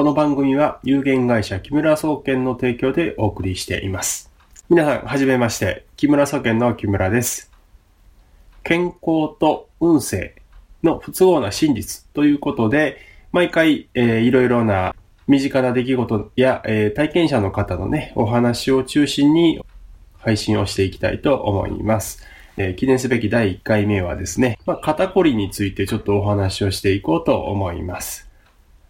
この番組は有限会社木村総研の提供でお送りしています。皆さん、はじめまして。木村総研の木村です。健康と運勢の不都合な真実ということで、毎回、えーいろいろな身近な出来事や、えー体験者の方のね、お話を中心に配信をしていきたいと思います。えー記念すべき第1回目はですね、まあ、肩こりについてちょっとお話をしていこうと思います。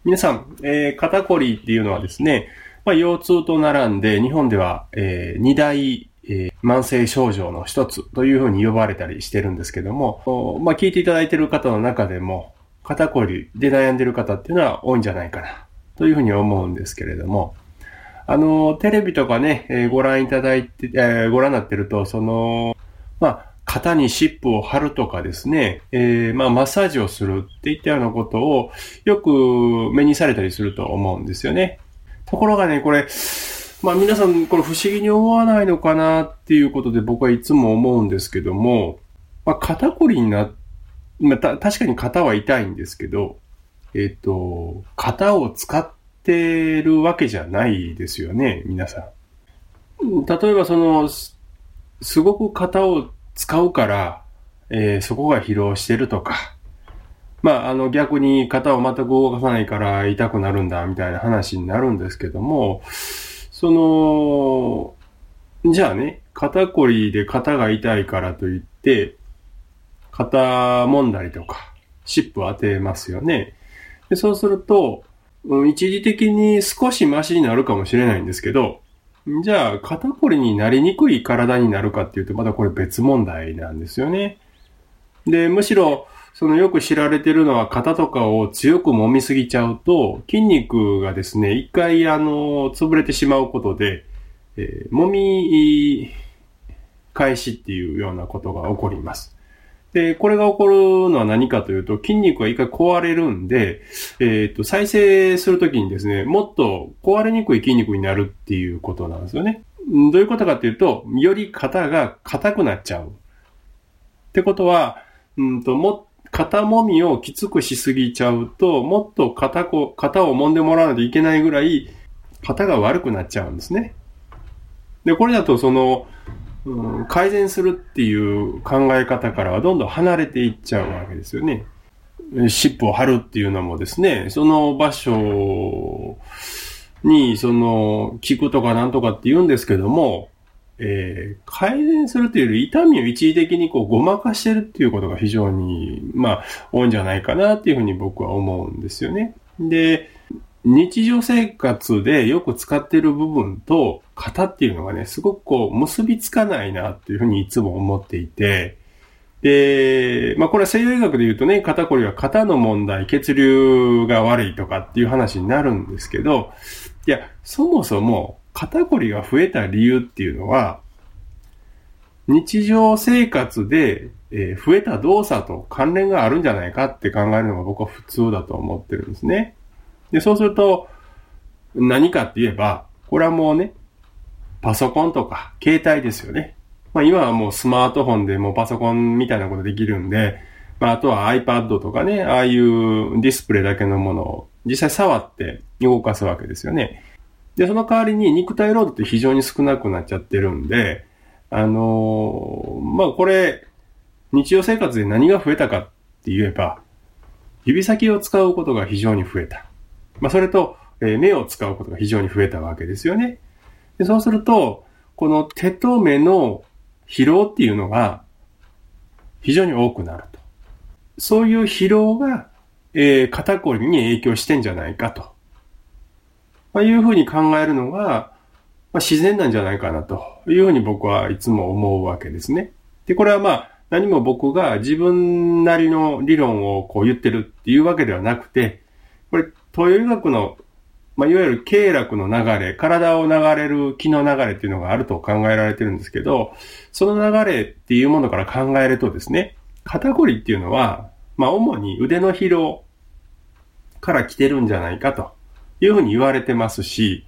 皆さん、えー肩こりっていうのはですね、まあ、腰痛と並んで日本では、えー二大、えー慢性症状の一つというふうに呼ばれたりしてるんですけども、まあ、聞いていただいている方の中でも、肩こりで悩んでいる方っていうのは多いんじゃないかな、というふうに思うんですけれども、あの、テレビとかね、えーご覧いただいて、えーご覧になってると、その、まあ、肩に湿布を貼るとかですね、えーまあ、マッサージをするっていったようなことをよく目にされたりすると思うんですよね。ところがね、これ、まあ皆さんこれ不思議に思わないのかなっていうことで僕はいつも思うんですけども、まあ肩こりにな、まあた確かに肩は痛いんですけど、えっ、と、肩を使ってるわけじゃないですよね、皆さん。例えばその、すすごく肩を使うから、えーそこが疲労してるとか、まあ、あの逆に肩を全く動かさないから痛くなるんだみたいな話になるんですけども、その、じゃあね、肩こりで肩が痛いからといって、肩揉んだりとか、湿布を当てますよね。でそうすると、うん一時的に少しマシになるかもしれないんですけど、じゃあ肩こりになりにくい体になるかっていうと、まだこれ別問題なんですよね。で、むしろ、そのよく知られてるのは肩とかを強く揉みすぎちゃうと、筋肉がですね、一回あの、潰れてしまうことで、えー揉み返しっていうようなことが起こります。で、これが起こるのは何かというと、筋肉が一回壊れるんで、えっ、と、再生するときにですね、もっと壊れにくい筋肉になるっていうことなんですよね。どういうことかっていうと、より肩が硬くなっちゃう。ってことは、うんと、も、肩もみをきつくしすぎちゃうと、もっと肩こ、肩を揉んでもらわないといけないぐらい、肩が悪くなっちゃうんですね。で、これだとその、うん改善するっていう考え方からはどんどん離れていっちゃうわけですよね。湿布を貼るっていうのもですね、その場所に、その、効くとかなんとかって言うんですけども、えー改善するというより痛みを一時的にこうごまかしてるっていうことが非常に、まあ、多いんじゃないかなっていうふうに僕は思うんですよね。で、日常生活でよく使ってる部分と型っていうのがね、すごくこう結びつかないなっていうふうにいつも思っていて、で、まあこれは西洋医学で言うとね、肩こりは肩の問題、血流が悪いとかっていう話になるんですけど、いや、そもそも肩こりが増えた理由っていうのは、日常生活で、えー増えた動作と関連があるんじゃないかって考えるのが僕は普通だと思ってるんですね。で、そうすると、何かって言えば、これはもうね、パソコンとか携帯ですよね。まあ今はもうスマートフォンでもうパソコンみたいなことできるんで、まああとは iPad とかね、ああいうディスプレイだけのものを実際触って動かすわけですよね。で、その代わりに肉体労働って非常に少なくなっちゃってるんで、あのーまあこれ、日常生活で何が増えたかって言えば、指先を使うことが非常に増えた。まあそれと、えー目を使うことが非常に増えたわけですよね。でそうすると、この手と目の疲労っていうのが非常に多くなると。そういう疲労が、えー肩こりに影響してんじゃないかと。まあ、いうふうに考えるのが、まあ、自然なんじゃないかなというふうに僕はいつも思うわけですね。で、これはまあ何も僕が自分なりの理論をこう言ってるっていうわけではなくて、これ東洋医学の、まあ、いわゆる経絡の流れ、体を流れる気の流れっていうのがあると考えられてるんですけど、その流れっていうものから考えるとですね、肩こりっていうのは、まあ主に腕の疲労から来てるんじゃないかというふうに言われてますし、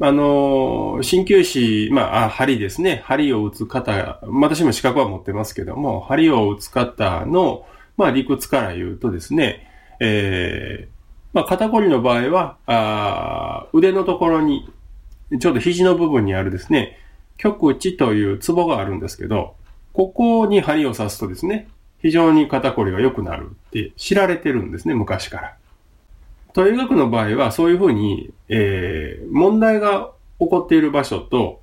あの、鍼灸師、まあ、針ですね。針を打つ方、私も資格は持ってますけども、針を打つ方の、まあ、理屈から言うとですね、えーまあ、肩こりの場合は、あ腕のところに、ちょうど肘の部分にあるですね、極地というツボがあるんですけど、ここに針を刺すとですね、非常に肩こりが良くなるって知られてるんですね、昔から。と医学の場合は、そういうふうに、えー、問題が起こっている場所と、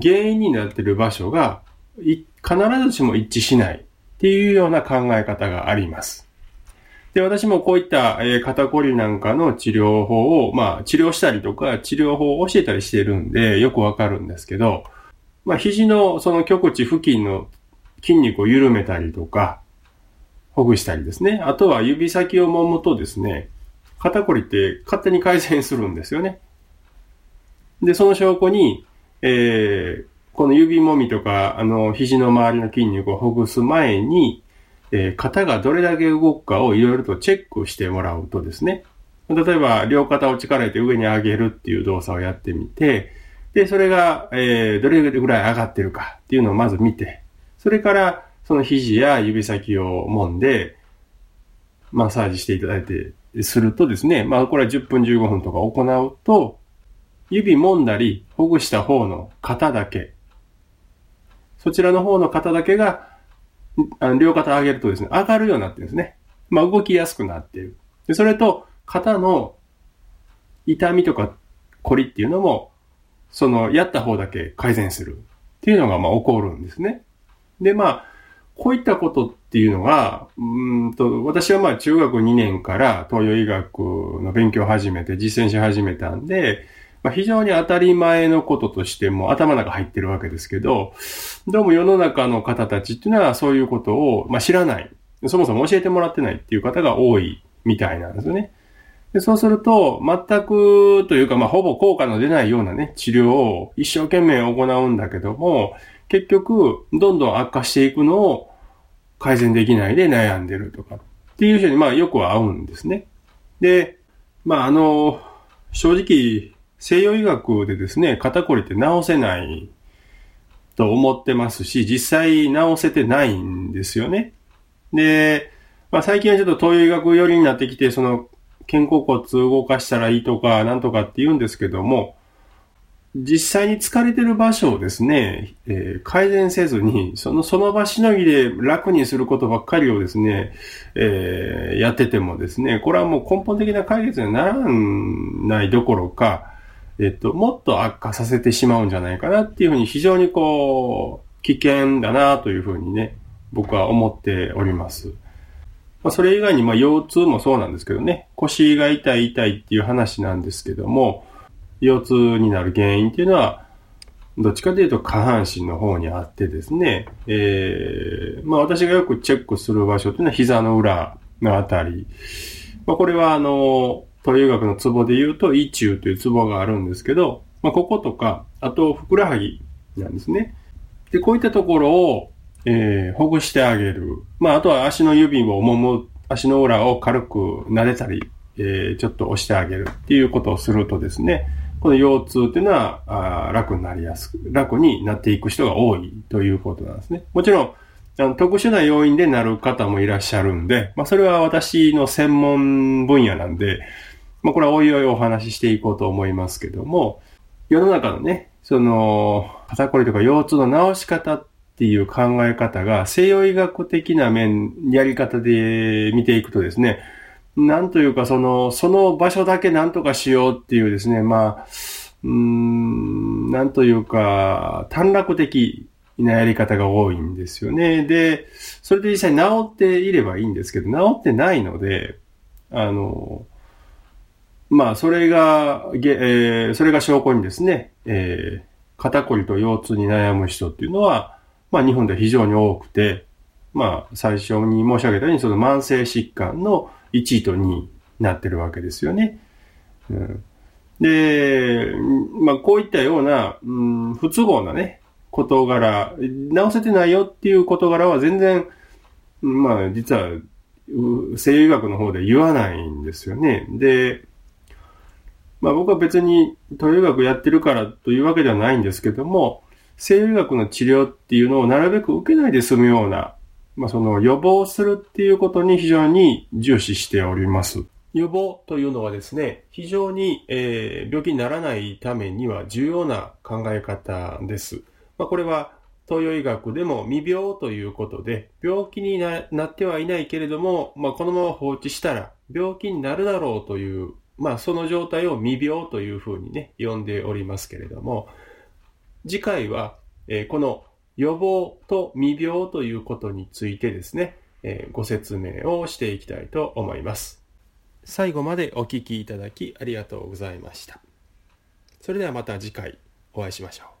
原因になっている場所が、必ずしも一致しないっていうような考え方があります。で、私もこういった、えー、肩こりなんかの治療法を、まあ、治療したりとか、治療法を教えたりしてるんで、よくわかるんですけど、まあ、肘のその極地付近の筋肉を緩めたりとか、ほぐしたりですね。あとは指先を揉むとですね、肩こりって勝手に改善するんですよね。で、その証拠に、えー、この指もみとか、あの、肘の周りの筋肉をほぐす前に、えー、肩がどれだけ動くかをいろいろとチェックしてもらうとですね、例えば、両肩を力入れて上に上げるっていう動作をやってみて、で、それが、えー、どれぐらい上がってるかっていうのをまず見て、それから、その肘や指先を揉んで、マッサージしていただいて、するとですね、まあこれは10分15分とか行うと、指揉んだり、ほぐした方の肩だけ、そちらの方の肩だけが、あの両肩上げるとですね、上がるようになってるんですね。まあ動きやすくなってる。で、それと、肩の痛みとか凝りっていうのも、その、やった方だけ改善するっていうのが、まあ起こるんですね。で、まあ、こういったことっていうのが、うんと、私はまあ中学2年から東洋医学の勉強を始めて実践し始めたんで、まあ、非常に当たり前のこととしても頭の中入ってるわけですけど、どうも世の中の方たちっていうのはそういうことを、まあ、知らない。そもそも教えてもらってないっていう方が多いみたいなんですよね。でそうすると、全くというか、まあ、ほぼ効果の出ないようなね、治療を一生懸命行うんだけども、結局、どんどん悪化していくのを改善できないで悩んでるとかっていう人にまあよくは合うんですね。で、まああの、正直、西洋医学でですね、肩こりって治せないと思ってますし、実際治せてないんですよね。で、まあ最近はちょっと東洋医学寄りになってきて、その肩甲骨動かしたらいいとか、なんとかって言うんですけども、実際に疲れてる場所をですね、えー、改善せずに、そのその場しのぎで楽にすることばっかりをですね、えー、やっててもですね、これはもう根本的な解決にならないどころか、えっと、もっと悪化させてしまうんじゃないかなっていうふうに非常にこう、危険だなというふうにね、僕は思っております。まあ、それ以外に、まあ、腰痛もそうなんですけどね、腰が痛い痛いっていう話なんですけども、腰痛になる原因っていうのは、どっちかというと下半身の方にあってですね、えー、まあ私がよくチェックする場所っていうのは膝の裏のあたり。まあこれはあの、東洋学のツボで言うと、胃中というツボがあるんですけど、まあこことか、あとふくらはぎなんですね。で、こういったところを、えー、ほぐしてあげる。まああとは足の指を揉む、足の裏を軽く撫でたり、えー、ちょっと押してあげるっていうことをするとですね、この腰痛っていうのはあ楽になりやすく、楽になっていく人が多いということなんですね。もちろん、あの特殊な要因でなる方もいらっしゃるんで、まあ、それは私の専門分野なんで、まあ、これはおいおいお話ししていこうと思いますけども、世の中のね、その、肩こりとか腰痛の治し方っていう考え方が西洋医学的な面、やり方で見ていくとですね、なんというか、その、その場所だけなんとかしようっていうですね、まあ、うん、なんというか、短絡的なやり方が多いんですよね。で、それで実際治っていればいいんですけど、治ってないので、あの、まあ、それが、えー、それが証拠にですね、えー、肩こりと腰痛に悩む人っていうのは、まあ、日本で非常に多くて、まあ、最初に申し上げたように、その慢性疾患の1位と2位になってるわけですよね。うん、で、まあ、こういったような、うん、不都合なね、事柄、直せてないよっていう事柄は全然、まあ、実は、西洋医学の方で言わないんですよね。で、まあ僕は別に東洋医学やってるからというわけではないんですけども、西洋医学の治療っていうのをなるべく受けないで済むようなまあ、その予防するっていうことに非常に重視しております。予防というのはですね、非常に、えー、病気にならないためには重要な考え方です。まあ、これは東洋医学でも未病ということで、病気になってはいないけれども、まあ、このまま放置したら病気になるだろうという、まあ、その状態を未病というふうにね、呼んでおりますけれども、次回は、えー、この予防と未病ということについてですね、えー、ご説明をしていきたいと思います。最後までお聞きいただきありがとうございました。それではまた次回お会いしましょう。